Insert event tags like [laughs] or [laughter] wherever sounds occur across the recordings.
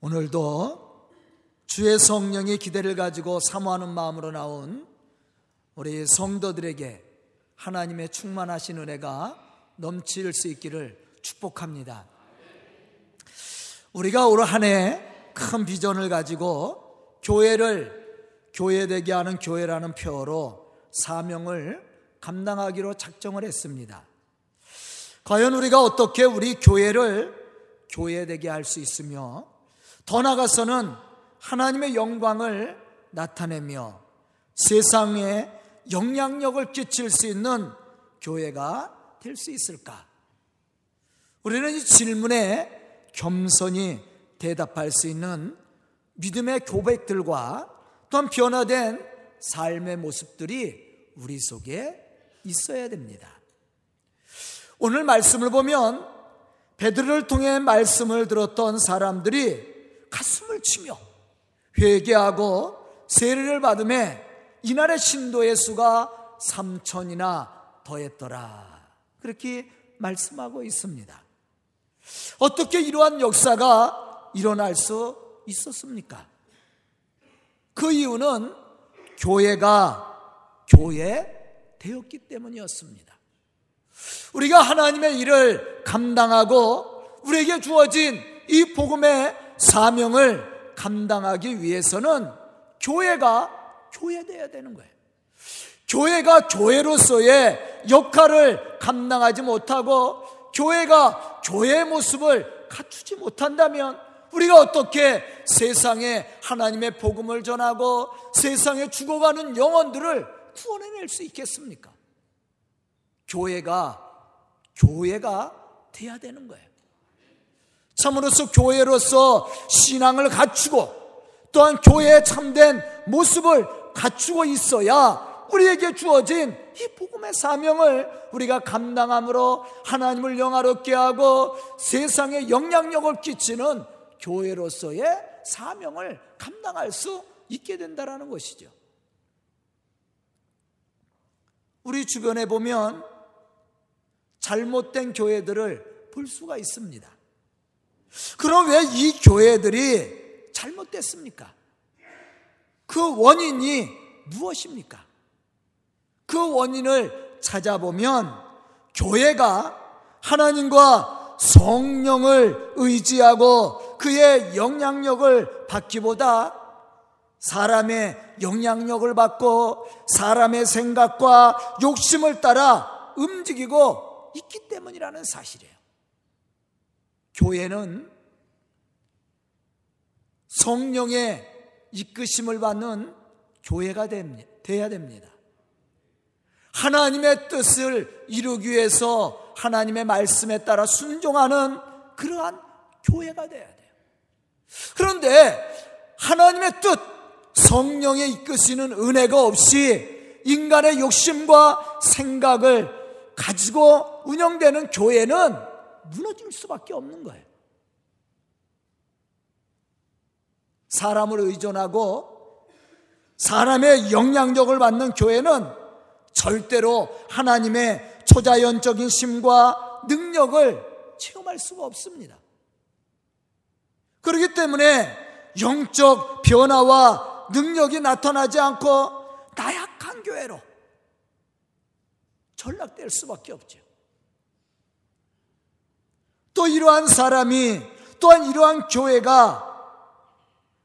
오늘도 주의 성령의 기대를 가지고 사모하는 마음으로 나온 우리 성도들에게 하나님의 충만하신 은혜가 넘칠 수 있기를 축복합니다. 우리가 올 한 해 큰 비전을 가지고 교회를 교회되게 하는 교회라는 표어로 사명을 감당하기로 작정을 했습니다. 과연 우리가 어떻게 우리 교회를 교회되게 할 수 있으며 더 나아가서는 하나님의 영광을 나타내며 세상에 영향력을 끼칠 수 있는 교회가 될 수 있을까? 우리는 이 질문에 겸손히 대답할 수 있는 믿음의 고백들과 또한 변화된 삶의 모습들이 우리 속에 있어야 됩니다. 오늘 말씀을 보면 베드로를 통해 말씀을 들었던 사람들이 가슴을 치며 회개하고 세례를 받음에 이날의 신도의 수가 3천이나 더했더라. 그렇게 말씀하고 있습니다. 어떻게 이러한 역사가 일어날 수 있었습니까? 그 이유는 교회가 교회 되었기 때문이었습니다. 우리가 하나님의 일을 감당하고 우리에게 주어진 이 복음의 사명을 감당하기 위해서는 교회가 교회되어야 되는 거예요. 교회가 교회로서의 역할을 감당하지 못하고 교회가 교회의 모습을 갖추지 못한다면 우리가 어떻게 세상에 하나님의 복음을 전하고 세상에 죽어가는 영혼들을 구원해낼 수 있겠습니까? 교회가 교회가 돼야 되는 거예요. 참으로서 교회로서 신앙을 갖추고 또한 교회의 참된 모습을 갖추고 있어야 우리에게 주어진 이 복음의 사명을 우리가 감당함으로 하나님을 영화롭게 하고 세상에 영향력을 끼치는 교회로서의 사명을 감당할 수 있게 된다는 것이죠. 우리 주변에 보면 잘못된 교회들을 볼 수가 있습니다. 그럼 왜 이 교회들이 잘못됐습니까? 그 원인이 무엇입니까? 그 원인을 찾아보면 교회가 하나님과 성령을 의지하고 그의 영향력을 받기보다 사람의 영향력을 받고 사람의 생각과 욕심을 따라 움직이고 있기 때문이라는 사실이에요. 교회는 성령의 이끄심을 받는 교회가 돼야 됩니다. 하나님의 뜻을 이루기 위해서 하나님의 말씀에 따라 순종하는 그러한 교회가 돼야 돼요. 그런데 하나님의 뜻, 성령의 이끄시는 은혜가 없이 인간의 욕심과 생각을 가지고 운영되는 교회는 무너질 수밖에 없는 거예요. 사람을 의존하고 사람의 영향력을 받는 교회는 절대로 하나님의 초자연적인 심과 능력을 체험할 수가 없습니다. 그렇기 때문에 영적 변화와 능력이 나타나지 않고 나약한 교회로 전락될 수밖에 없죠. 또 이러한 사람이 또한 이러한 교회가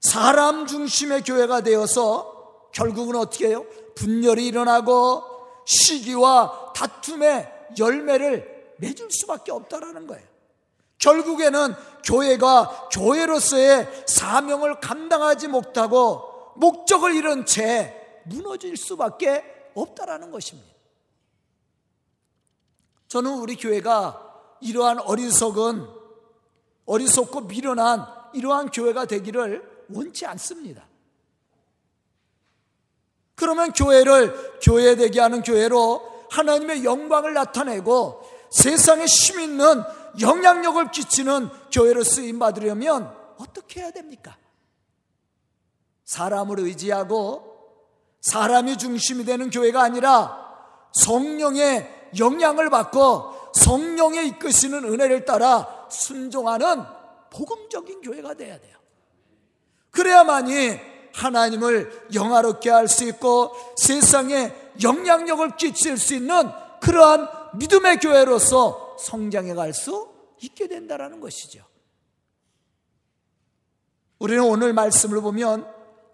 사람 중심의 교회가 되어서 결국은 어떻게 해요? 분열이 일어나고 시기와 다툼의 열매를 맺을 수밖에 없다라는 거예요. 결국에는 교회가 교회로서의 사명을 감당하지 못하고 목적을 잃은 채 무너질 수밖에 없다라는 것입니다. 저는 우리 교회가 이러한 어리석은 어리석고 미련한 이러한 교회가 되기를 원치 않습니다. 그러면 교회를 교회 되게 하는 교회로 하나님의 영광을 나타내고 세상에 힘 있는 영향력을 끼치는 교회로 쓰임 받으려면 어떻게 해야 됩니까? 사람을 의지하고 사람이 중심이 되는 교회가 아니라 성령의 영향을 받고 성령의 이끄시는 은혜를 따라 순종하는 복음적인 교회가 돼야 돼요. 그래야만이 하나님을 영화롭게 할 수 있고 세상에 영향력을 끼칠 수 있는 그러한 믿음의 교회로서 성장해 갈 수 있게 된다라는 것이죠. 우리는 오늘 말씀을 보면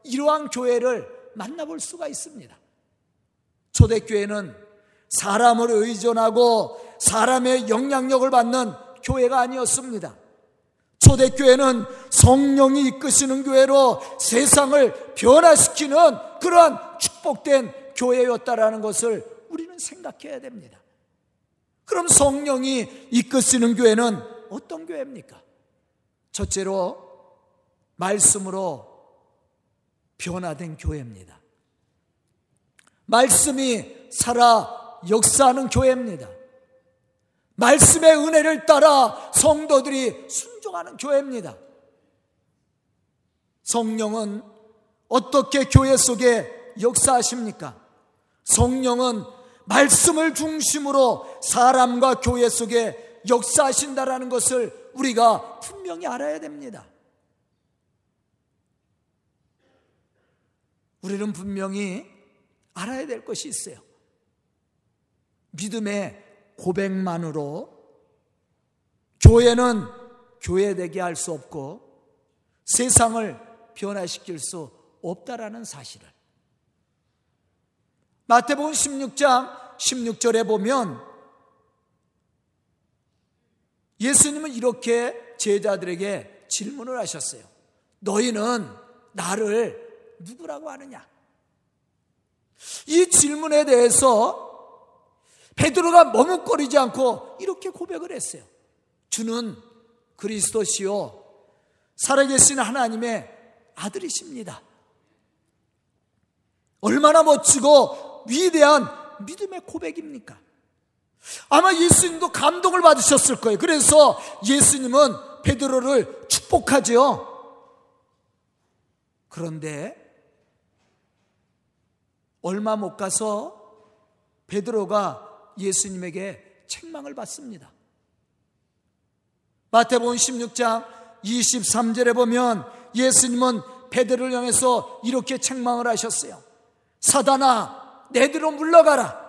이러한 교회를 만나볼 수가 있습니다. 초대교회는 사람을 의존하고 사람의 영향력을 받는 교회가 아니었습니다. 초대교회는 성령이 이끄시는 교회로 세상을 변화시키는 그러한 축복된 교회였다라는 것을 우리는 생각해야 됩니다. 그럼 성령이 이끄시는 교회는 어떤 교회입니까? 첫째로 말씀으로 변화된 교회입니다. 말씀이 살아 역사하는 교회입니다. 말씀의 은혜를 따라 성도들이 순종하는 교회입니다. 성령은 어떻게 교회 속에 역사하십니까? 성령은 말씀을 중심으로 사람과 교회 속에 역사하신다라는 것을 우리가 분명히 알아야 됩니다. 우리는 분명히 알아야 될 것이 있어요. 믿음의 고백만으로 교회는 교회되게 할 수 없고 세상을 변화시킬 수 없다라는 사실을 마태복음 16장 16절에 보면 예수님은 이렇게 제자들에게 질문을 하셨어요. 너희는 나를 누구라고 하느냐? 이 질문에 대해서 베드로가 머뭇거리지 않고 이렇게 고백을 했어요. 주는 그리스도시요 살아계신 하나님의 아들이십니다. 얼마나 멋지고 위대한 믿음의 고백입니까? 아마 예수님도 감동을 받으셨을 거예요. 그래서 예수님은 베드로를 축복하지요. 그런데 얼마 못 가서 베드로가 예수님에게 책망을 받습니다. 마태복음 16장 23절에 보면 예수님은 베드로를 향해서 이렇게 책망을 하셨어요. 사단아, 내들로 물러가라.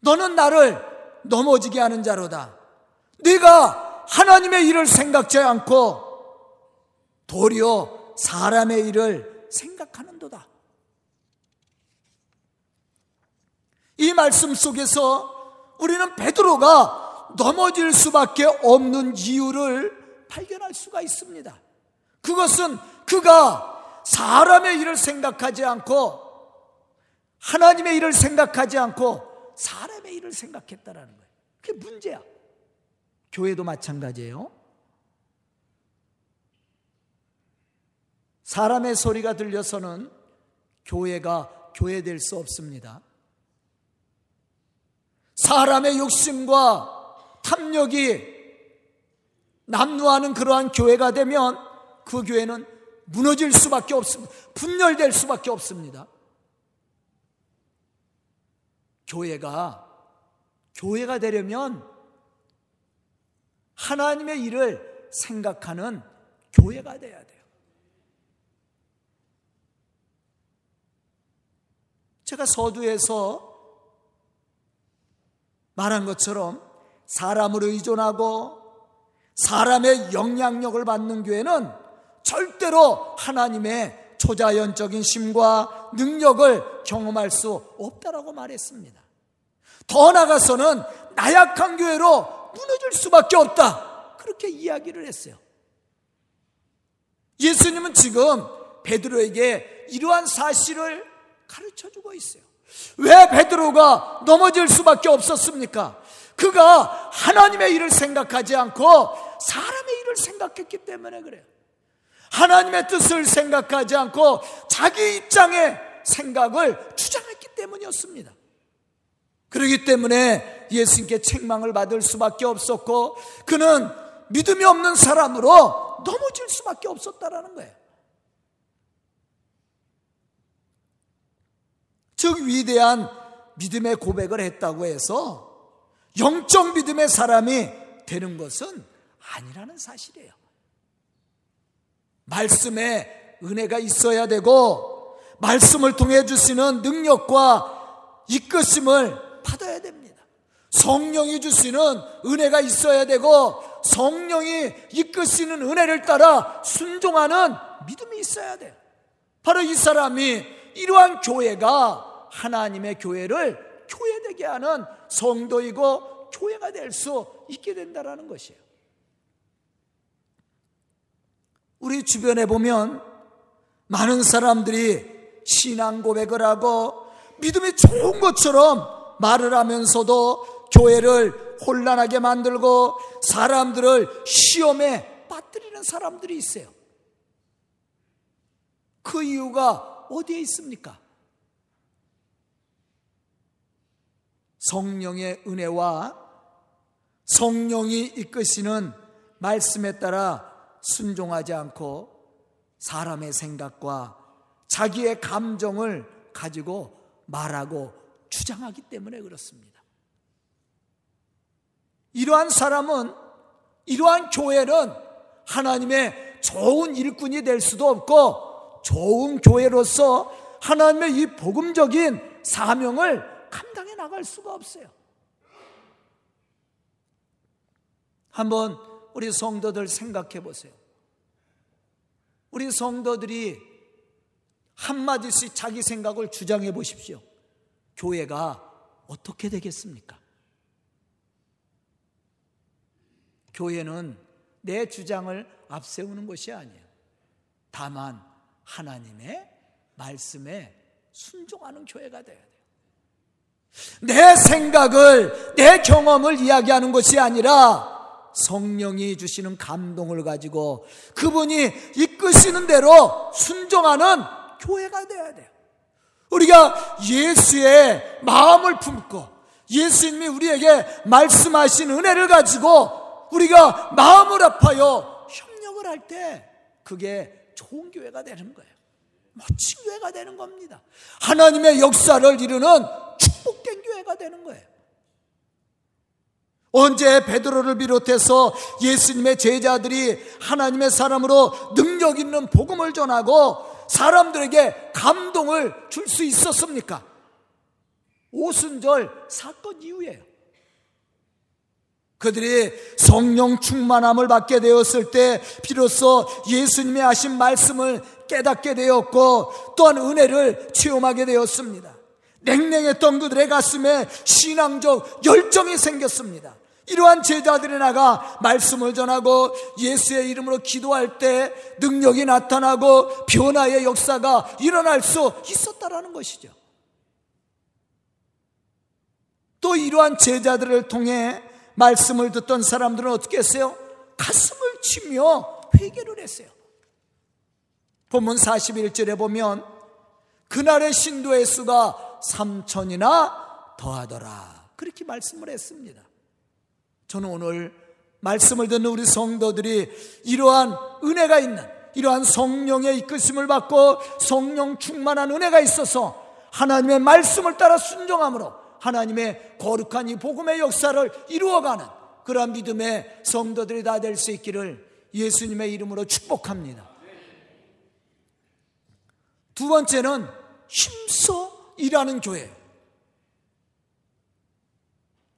너는 나를 넘어지게 하는 자로다. 네가 하나님의 일을 생각지 않고 도리어 사람의 일을 생각하는도다. 이 말씀 속에서 우리는 베드로가 넘어질 수밖에 없는 이유를 발견할 수가 있습니다. 그것은 그가 사람의 일을 생각하지 않고 하나님의 일을 생각하지 않고 사람의 일을 생각했다라는 거예요. 그게 문제야. 교회도 마찬가지예요. 사람의 소리가 들려서는 교회가 교회될 수 없습니다. 사람의 욕심과 탐욕이 남루하는 그러한 교회가 되면 그 교회는 무너질 수밖에 없습니다. 분열될 수밖에 없습니다. 교회가 교회가 되려면 하나님의 일을 생각하는 교회가 돼야 돼요. 제가 서두에서 말한 것처럼 사람을 의존하고 사람의 영향력을 받는 교회는 절대로 하나님의 초자연적인 심과 능력을 경험할 수 없다라고 말했습니다. 더 나아가서는 나약한 교회로 무너질 수밖에 없다. 그렇게 이야기를 했어요. 예수님은 지금 베드로에게 이러한 사실을 가르쳐 주고 있어요. 왜 베드로가 넘어질 수밖에 없었습니까? 그가 하나님의 일을 생각하지 않고 사람의 일을 생각했기 때문에 그래요. 하나님의 뜻을 생각하지 않고 자기 입장의 생각을 주장했기 때문이었습니다. 그러기 때문에 예수님께 책망을 받을 수밖에 없었고 그는 믿음이 없는 사람으로 넘어질 수밖에 없었다라는 거예요. 즉 위대한 믿음의 고백을 했다고 해서 영적 믿음의 사람이 되는 것은 아니라는 사실이에요. 말씀에 은혜가 있어야 되고 말씀을 통해 주시는 능력과 이끄심을 받아야 됩니다. 성령이 주시는 은혜가 있어야 되고 성령이 이끄시는 은혜를 따라 순종하는 믿음이 있어야 돼요. 바로 이 사람이 이러한 교회가 하나님의 교회를 교회되게 하는 성도이고 교회가 될 수 있게 된다라는 것이에요. 우리 주변에 보면 많은 사람들이 신앙 고백을 하고 믿음이 좋은 것처럼 말을 하면서도 교회를 혼란하게 만들고 사람들을 시험에 빠뜨리는 사람들이 있어요. 그 이유가 어디에 있습니까? 성령의 은혜와 성령이 이끄시는 말씀에 따라 순종하지 않고 사람의 생각과 자기의 감정을 가지고 말하고 주장하기 때문에 그렇습니다. 이러한 사람은, 이러한 교회는 하나님의 좋은 일꾼이 될 수도 없고 좋은 교회로서 하나님의 이 복음적인 사명을 감당해 나갈 수가 없어요. 한번 우리 성도들 생각해 보세요. 우리 성도들이 한마디씩 자기 생각을 주장해 보십시오. 교회가 어떻게 되겠습니까? 교회는 내 주장을 앞세우는 것이 아니에요. 다만 하나님의 말씀에 순종하는 교회가 돼야 돼요. 내 생각을, 내 경험을 이야기하는 것이 아니라 성령이 주시는 감동을 가지고 그분이 이끄시는 대로 순종하는 교회가 되어야 돼요. 우리가 예수의 마음을 품고 예수님이 우리에게 말씀하신 은혜를 가지고 우리가 마음을 아파요 협력을 할 때 그게 좋은 교회가 되는 거예요. 멋진 교회가 되는 겁니다. 하나님의 역사를 이루는 축복된 교회가 되는 거예요. 언제 베드로를 비롯해서 예수님의 제자들이 하나님의 사람으로 능력 있는 복음을 전하고 사람들에게 감동을 줄 수 있었습니까? 오순절 사건 이후에요. 그들이 성령 충만함을 받게 되었을 때 비로소 예수님의 하신 말씀을 깨닫게 되었고 또한 은혜를 체험하게 되었습니다. 냉랭했던 그들의 가슴에 신앙적 열정이 생겼습니다. 이러한 제자들이 나가 말씀을 전하고 예수의 이름으로 기도할 때 능력이 나타나고 변화의 역사가 일어날 수 있었다라는 것이죠. 또 이러한 제자들을 통해 말씀을 듣던 사람들은 어떻게 했어요? 가슴을 치며 회개를 했어요. 본문 41절에 보면 그날의 신도의 수가 3천이나 더하더라. 그렇게 말씀을 했습니다. 저는 오늘 말씀을 듣는 우리 성도들이 이러한 은혜가 있는 이러한 성령의 이끄심을 받고 성령 충만한 은혜가 있어서 하나님의 말씀을 따라 순종함으로 하나님의 거룩한 이 복음의 역사를 이루어가는 그러한 믿음의 성도들이 다 될 수 있기를 예수님의 이름으로 축복합니다. 두 번째는 힘써 일하는 교회.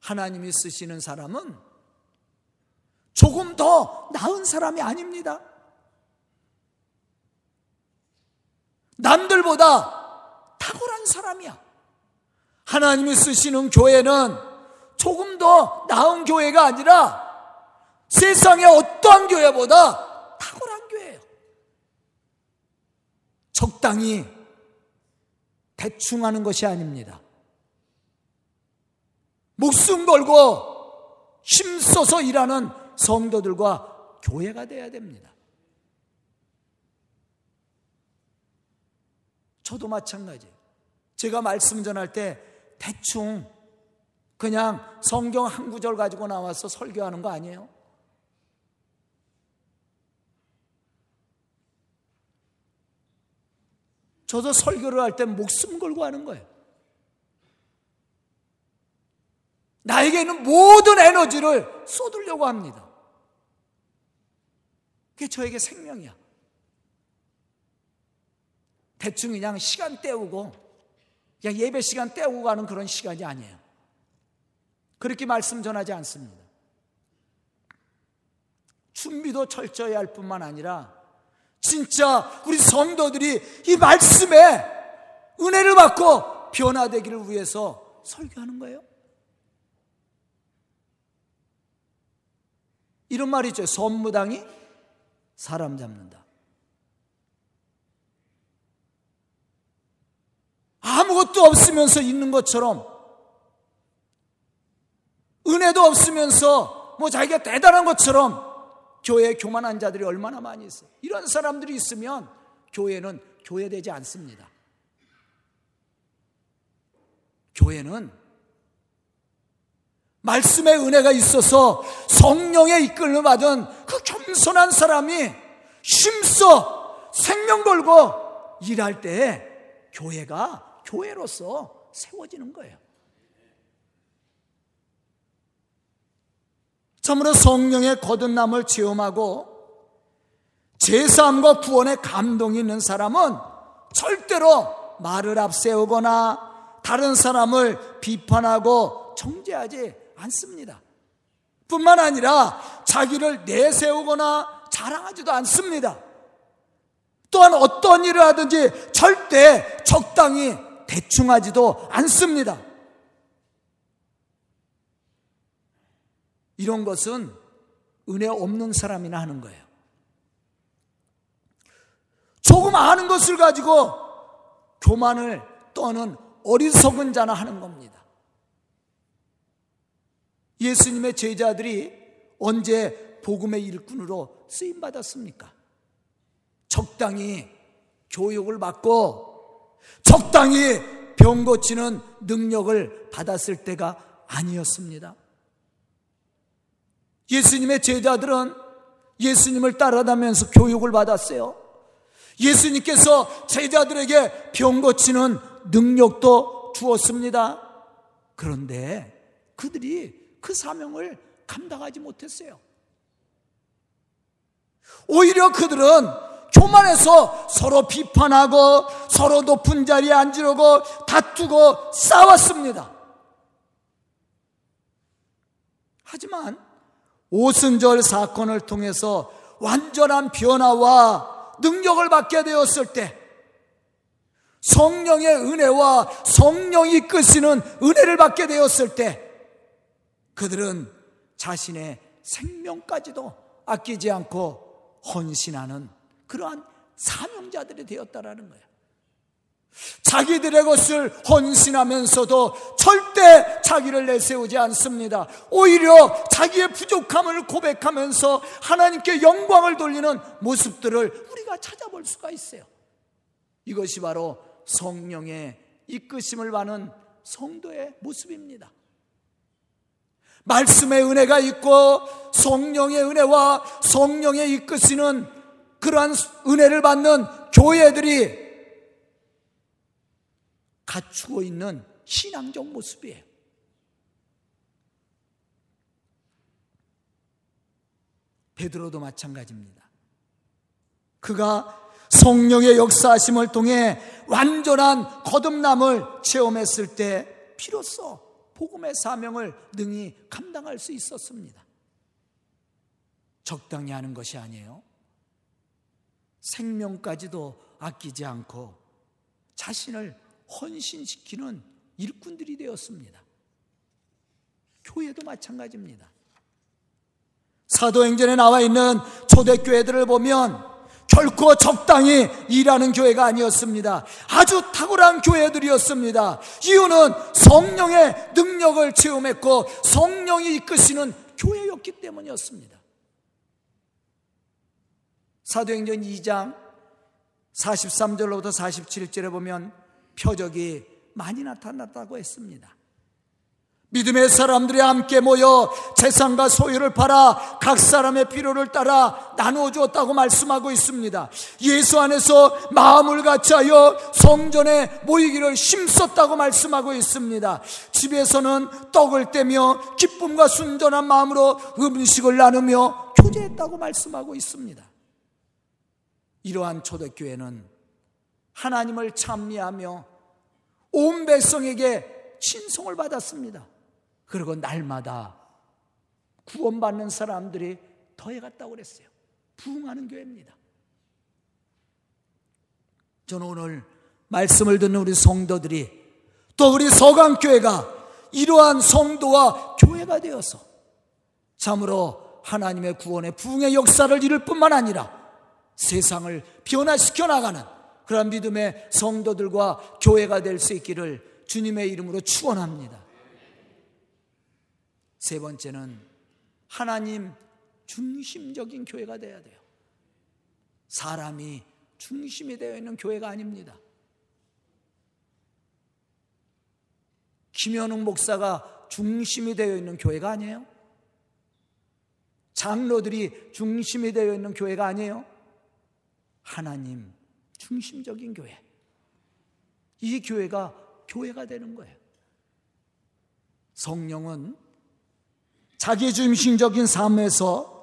하나님이 쓰시는 사람은 조금 더 나은 사람이 아닙니다. 남들보다 탁월한 사람이야. 하나님이 쓰시는 교회는 조금 더 나은 교회가 아니라 세상의 어떠한 교회보다 탁월한 교회예요. 적당히 대충 하는 것이 아닙니다. 목숨 걸고 힘써서 일하는 성도들과 교회가 돼야 됩니다. 저도 마찬가지예요. 제가 말씀 전할 때 대충 그냥 성경 한 구절 가지고 나와서 설교하는 거 아니에요? 저도 설교를 할 때 목숨 걸고 하는 거예요. 나에게 있는 모든 에너지를 쏟으려고 합니다. 그게 저에게 생명이야. 대충 그냥 시간 때우고 그냥 예배 시간 때우고 가는 그런 시간이 아니에요. 그렇게 말씀 전하지 않습니다. 준비도 철저히 할 뿐만 아니라 진짜 우리 성도들이 이 말씀에 은혜를 받고 변화되기를 위해서 설교하는 거예요. 이런 말이 있죠. 선무당이 사람 잡는다. 아무것도 없으면서 있는 것처럼 은혜도 없으면서 뭐 자기가 대단한 것처럼 교회에 교만한 자들이 얼마나 많이 있어요. 이런 사람들이 있으면 교회는 교회되지 않습니다. 교회는 말씀의 은혜가 있어서 성령의 이끌림 받은 그 겸손한 사람이 힘써 생명 걸고 일할 때 교회가 교회로서 세워지는 거예요. 참으로 성령의 거듭남을 체험하고 제사함과 구원의 감동이 있는 사람은 절대로 말을 앞세우거나 다른 사람을 비판하고 정죄하지 않습니다. 뿐만 아니라 자기를 내세우거나 자랑하지도 않습니다. 또한 어떤 일을 하든지 절대 적당히 대충하지도 않습니다. 이런 것은 은혜 없는 사람이나 하는 거예요. 조금 아는 것을 가지고 교만을 떠는 어리석은 자나 하는 겁니다. 예수님의 제자들이 언제 복음의 일꾼으로 쓰임 받았습니까? 적당히 교육을 받고 적당히 병 고치는 능력을 받았을 때가 아니었습니다. 예수님의 제자들은 예수님을 따라다면서 교육을 받았어요. 예수님께서 제자들에게 병 고치는 능력도 주었습니다. 그런데 그들이 그 사명을 감당하지 못했어요. 오히려 그들은 교만해서 서로 비판하고 서로 높은 자리에 앉으려고 다투고 싸웠습니다. 하지만 오순절 사건을 통해서 완전한 변화와 능력을 받게 되었을 때 성령의 은혜와 성령이 끄시는 은혜를 받게 되었을 때 그들은 자신의 생명까지도 아끼지 않고 헌신하는 그러한 사명자들이 되었다라는 거예요. 자기들의 것을 헌신하면서도 절대 자기를 내세우지 않습니다. 오히려 자기의 부족함을 고백하면서 하나님께 영광을 돌리는 모습들을 우리가 찾아볼 수가 있어요. 이것이 바로 성령의 이끄심을 받는 성도의 모습입니다. 말씀의 은혜가 있고 성령의 은혜와 성령의 이끄시는 그러한 은혜를 받는 교회들이 갖추고 있는 신앙적 모습이에요. 베드로도 마찬가지입니다. 그가 성령의 역사하심을 통해 완전한 거듭남을 체험했을 때 비로소 복음의 사명을 능히 감당할 수 있었습니다. 적당히 하는 것이 아니에요. 생명까지도 아끼지 않고 자신을 헌신시키는 일꾼들이 되었습니다. 교회도 마찬가지입니다. 사도행전에 나와 있는 초대교회들을 보면 결코 적당히 일하는 교회가 아니었습니다. 아주 탁월한 교회들이었습니다. 이유는 성령의 능력을 체험했고 성령이 이끄시는 교회였기 때문이었습니다. 사도행전 2장 43절로부터 47절에 보면 표적이 많이 나타났다고 했습니다. 믿음의 사람들이 함께 모여 재산과 소유를 팔아 각 사람의 필요를 따라 나누어 주었다고 말씀하고 있습니다. 예수 안에서 마음을 같이 하여 성전에 모이기를 힘썼다고 말씀하고 있습니다. 집에서는 떡을 떼며 기쁨과 순전한 마음으로 음식을 나누며 교제했다고 말씀하고 있습니다. 이러한 초대교회는 하나님을 찬미하며 온 백성에게 친송을 받았습니다. 그리고 날마다 구원받는 사람들이 더해갔다고 그랬어요. 부흥하는 교회입니다. 저는 오늘 말씀을 듣는 우리 성도들이 또 우리 서강교회가 이러한 성도와 교회가 되어서 참으로 하나님의 구원의 부흥의 역사를 이룰 뿐만 아니라 세상을 변화시켜 나가는 그런 믿음의 성도들과 교회가 될 수 있기를 주님의 이름으로 축원합니다. 세 번째는 하나님 중심적인 교회가 돼야 돼요. 사람이 중심이 되어 있는 교회가 아닙니다. 김현웅 목사가 중심이 되어 있는 교회가 아니에요? 장로들이 중심이 되어 있는 교회가 아니에요? 하나님 중심적인 교회. 이 교회가 교회가 되는 거예요. 성령은 자기 중심적인 삶에서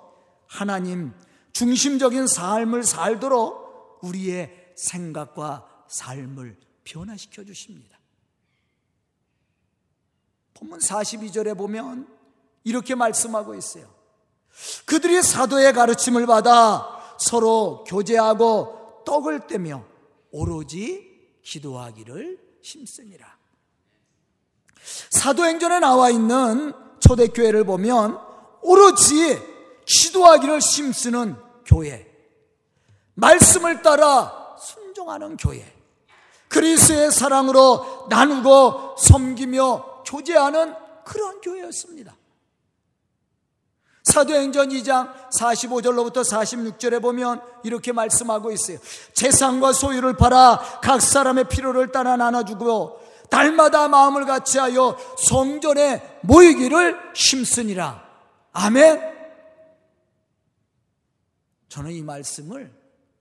하나님 중심적인 삶을 살도록 우리의 생각과 삶을 변화시켜 주십니다. 본문 42절에 보면 이렇게 말씀하고 있어요. 그들이 사도의 가르침을 받아 서로 교제하고 떡을 떼며 오로지 기도하기를 힘쓰니라. 사도행전에 나와 있는 초대교회를 보면 오로지 기도하기를 힘쓰는 교회, 말씀을 따라 순종하는 교회, 그리스의 사랑으로 나누고 섬기며 교제하는 그런 교회였습니다. 사도행전 2장 45절로부터 46절에 보면 이렇게 말씀하고 있어요. 재산과 소유를 팔아 각 사람의 필요를 따라 나눠주고 달마다 마음을 같이하여 성전에 모이기를 힘쓰니라. 아멘. 저는 이 말씀을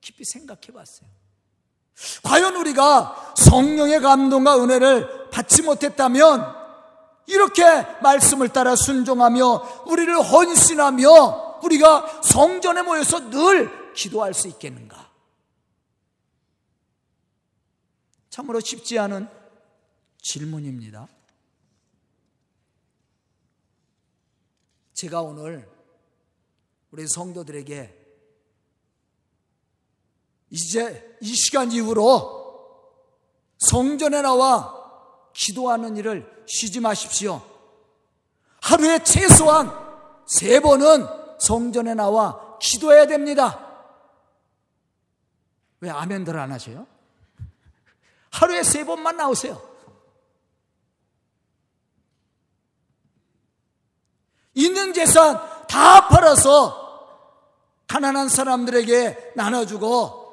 깊이 생각해 봤어요. 과연 우리가 성령의 감동과 은혜를 받지 못했다면 이렇게 말씀을 따라 순종하며 우리를 헌신하며 우리가 성전에 모여서 늘 기도할 수 있겠는가? 참으로 쉽지 않은 질문입니다. 제가 오늘 우리 성도들에게 이제 이 시간 이후로 성전에 나와 기도하는 일을 쉬지 마십시오. 하루에 최소한 세 번은 성전에 나와 기도해야 됩니다. 왜 아멘들 안 하세요? 하루에 세 번만 나오세요. 있는 재산 다 팔아서 가난한 사람들에게 나눠주고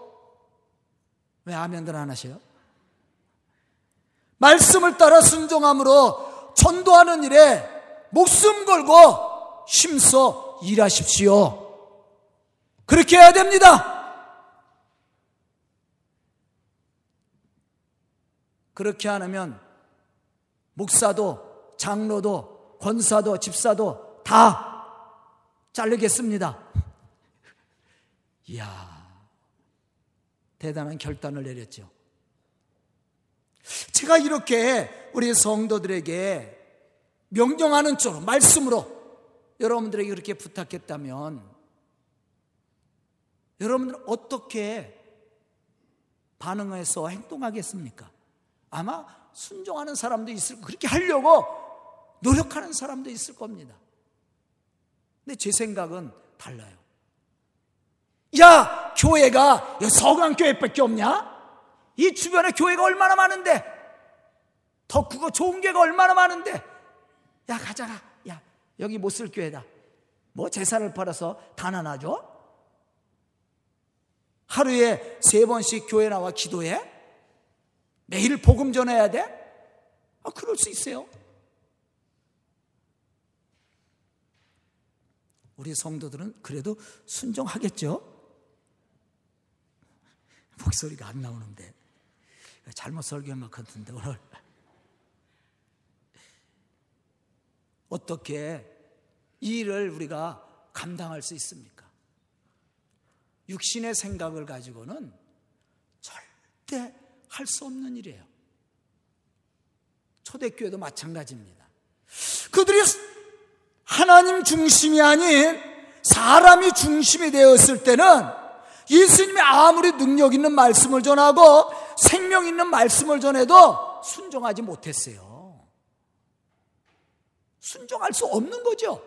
왜 아멘들 안 하세요? 말씀을 따라 순종함으로 전도하는 일에 목숨 걸고 힘써 일하십시오. 그렇게 해야 됩니다. 그렇게 안 하면 목사도 장로도 권사도 집사도 다 자르겠습니다. [laughs] 이야, 대단한 결단을 내렸죠. 제가 이렇게 우리 성도들에게 명령하는 쪽으로 말씀으로 여러분들에게 그렇게 부탁했다면 여러분들은 어떻게 반응해서 행동하겠습니까? 아마 순종하는 사람도 있을 그렇게 하려고 노력하는 사람도 있을 겁니다. 근데 제 생각은 달라요. 야, 교회가 서강교회밖에 없냐? 이 주변에 교회가 얼마나 많은데 더 크고 좋은 교회가 얼마나 많은데 야 가자가 야 여기 못 쓸 교회다 뭐 재산을 팔아서 다 나눠줘? 하루에 세 번씩 교회 나와 기도해? 매일 복음 전해야 돼? 아, 그럴 수 있어요. 우리 성도들은 그래도 순종하겠죠? 목소리가 안 나오는데. 잘못 설교한 것 같은데 오늘 어떻게 이 일을 우리가 감당할 수 있습니까? 육신의 생각을 가지고는 절대 할 수 없는 일이에요. 초대교회도 마찬가지입니다. 그들이 하나님 중심이 아닌 사람이 중심이 되었을 때는 예수님이 아무리 능력 있는 말씀을 전하고 생명 있는 말씀을 전해도 순종하지 못했어요. 순종할 수 없는 거죠.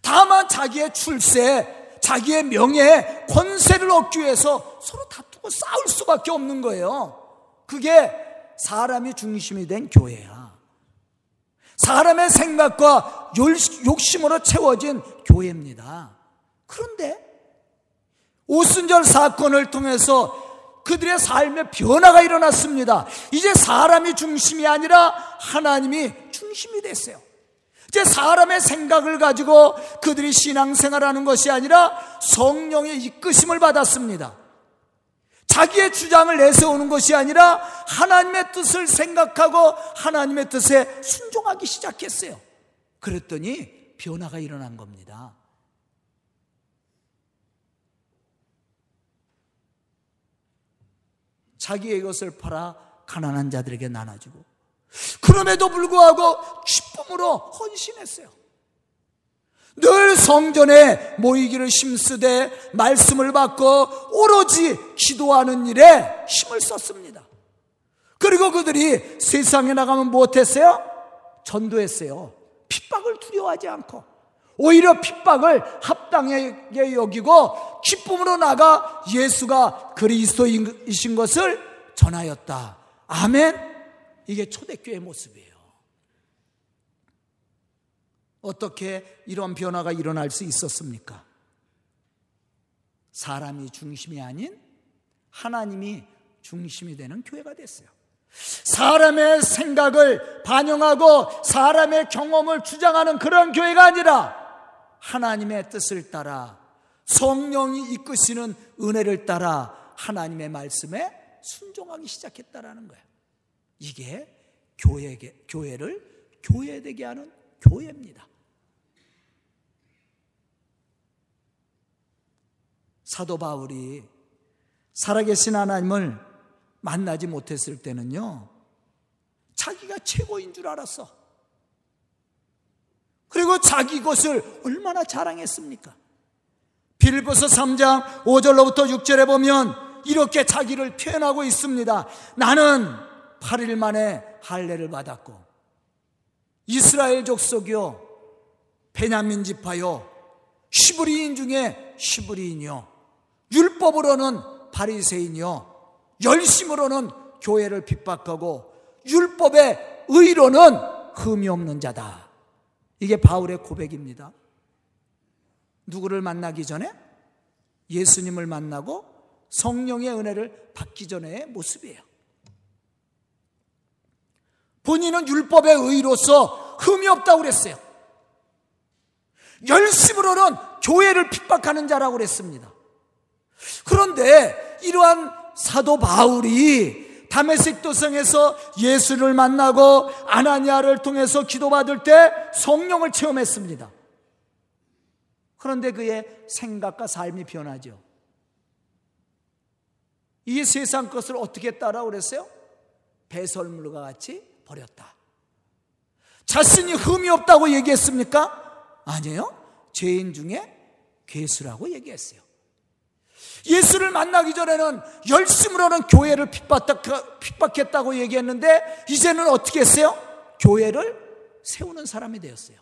다만 자기의 출세, 자기의 명예, 권세를 얻기 위해서 서로 다투고 싸울 수밖에 없는 거예요. 그게 사람이 중심이 된 교회야. 사람의 생각과 욕심으로 채워진 교회입니다. 그런데 오순절 사건을 통해서 그들의 삶에 변화가 일어났습니다. 이제 사람이 중심이 아니라 하나님이 중심이 됐어요. 이제 사람의 생각을 가지고 그들이 신앙생활하는 것이 아니라 성령의 이끄심을 받았습니다. 자기의 주장을 내세우는 것이 아니라 하나님의 뜻을 생각하고 하나님의 뜻에 순종하기 시작했어요. 그랬더니 변화가 일어난 겁니다. 자기의 것을 팔아 가난한 자들에게 나눠주고 그럼에도 불구하고 기쁨으로 헌신했어요. 늘 성전에 모이기를 심쓰되 말씀을 받고 오로지 기도하는 일에 힘을 썼습니다. 그리고 그들이 세상에 나가면 무엇했어요? 전도했어요. 핍박을 두려워하지 않고 오히려 핍박을 합당하게 여기고 기쁨으로 나가 예수가 그리스도이신 것을 전하였다. 아멘. 이게 초대교회 모습이에요. 어떻게 이런 변화가 일어날 수 있었습니까? 사람이 중심이 아닌 하나님이 중심이 되는 교회가 됐어요. 사람의 생각을 반영하고 사람의 경험을 주장하는 그런 교회가 아니라 하나님의 뜻을 따라 성령이 이끄시는 은혜를 따라 하나님의 말씀에 순종하기 시작했다라는 거예요. 이게 교회, 교회를 교회되게 하는 교회입니다. 사도 바울이 살아계신 하나님을 만나지 못했을 때는요, 자기가 최고인 줄 알았어. 그리고 자기 것을 얼마나 자랑했습니까? 빌보서 3장 5절로부터 6절에 보면 이렇게 자기를 표현하고 있습니다. 나는 8일 만에 할례를 받았고 이스라엘 족속이요 베냐민 지파요 시브리인 중에 시브리인이요 율법으로는 바리새인이요 열심으로는 교회를 핍박하고 율법의 의로는 흠이 없는 자다. 이게 바울의 고백입니다. 누구를 만나기 전에 예수님을 만나고 성령의 은혜를 받기 전의 모습이에요. 본인은 율법의 의로서 흠이 없다고 그랬어요. 열심으로는 교회를 핍박하는 자라고 그랬습니다. 그런데 이러한 사도 바울이 다메섹 도성에서 예수를 만나고 아나니아를 통해서 기도받을 때 성령을 체험했습니다. 그런데 그의 생각과 삶이 변하죠. 이 세상 것을 어떻게 따라 그랬어요? 배설물과 같이 버렸다. 자신이 흠이 없다고 얘기했습니까? 아니에요. 죄인 중에 괴수라고 얘기했어요. 예수를 만나기 전에는 열심으로는 교회를 핍박했다 고 얘기했는데 이제는 어떻게 했어요? 교회를 세우는 사람이 되었어요.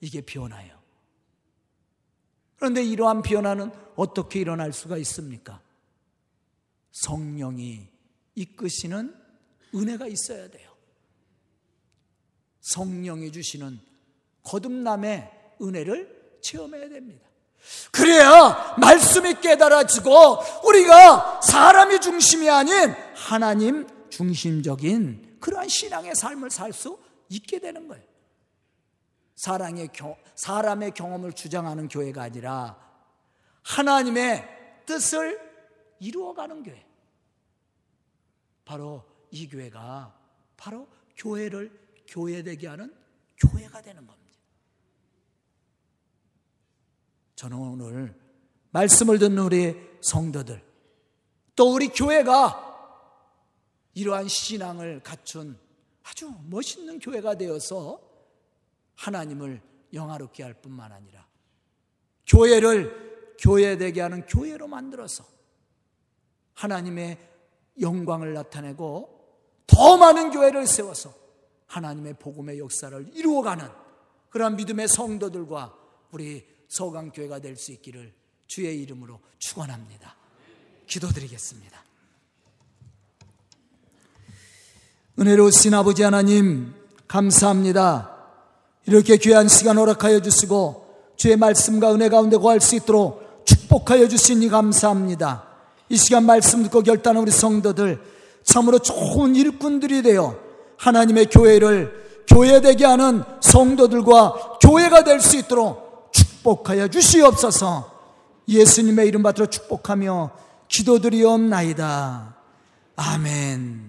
이게 변화예요. 그런데 이러한 변화는 어떻게 일어날 수가 있습니까? 성령이 이끄시는 은혜가 있어야 돼요. 성령이 주시는 거듭남의 은혜를 체험해야 됩니다. 그래야 말씀이 깨달아지고 우리가 사람이 중심이 아닌 하나님 중심적인 그러한 신앙의 삶을 살 수 있게 되는 거예요. 사랑의 경, 사람의 경험을 주장하는 교회가 아니라 하나님의 뜻을 이루어가는 교회. 바로 이 교회가 바로 교회를 교회되게 하는 교회가 되는 겁니다. 저는 오늘 말씀을 듣는 우리 성도들 또 우리 교회가 이러한 신앙을 갖춘 아주 멋있는 교회가 되어서 하나님을 영화롭게 할 뿐만 아니라 교회를 교회되게 하는 교회로 만들어서 하나님의 영광을 나타내고 더 많은 교회를 세워서 하나님의 복음의 역사를 이루어가는 그러한 믿음의 성도들과 우리 서강교회가 될 수 있기를 주의 이름으로 축원합니다. 기도드리겠습니다. 은혜로우신 아버지 하나님 감사합니다. 이렇게 귀한 시간 허락하여 주시고 주의 말씀과 은혜 가운데 거할 수 있도록 축복하여 주시니 감사합니다. 이 시간 말씀 듣고 결단한 우리 성도들 참으로 좋은 일꾼들이 되어 하나님의 교회를 교회되게 하는 성도들과 교회가 될 수 있도록 축복하여 주시옵소서 예수님의 이름 받들어 축복하며 기도드리옵나이다. 아멘.